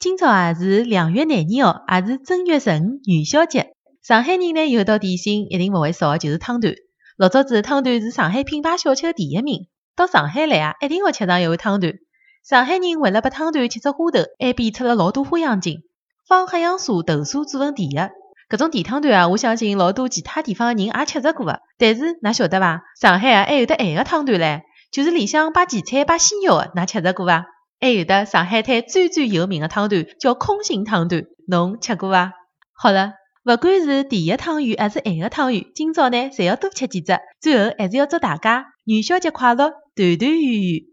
今朝啊是两月廿二号，也是正月十五元宵节。上海人呢有道点心一定勿会少的，就是汤团。老早子汤团是上海品牌小吃的第一名，到上海来啊，一定要吃上一碗汤团。上海人为了把汤团切出花头，还变出了老多花样精，放黑杨沙、豆沙做成甜的。搿种甜汤团啊，我相信老多其他地方的人也吃着过的。但是㑚晓得伐？上海啊还有得咸个汤团唻，就是里向摆荠菜、摆鲜肉的，㑚吃着过伐？还有的上海滩最最有名的汤团叫空心汤团，侬吃过伐？好了，不管是甜的汤圆还是咸的汤圆，今朝呢，侪要多吃几只。最后还是要祝大家元宵节快乐，团团圆圆。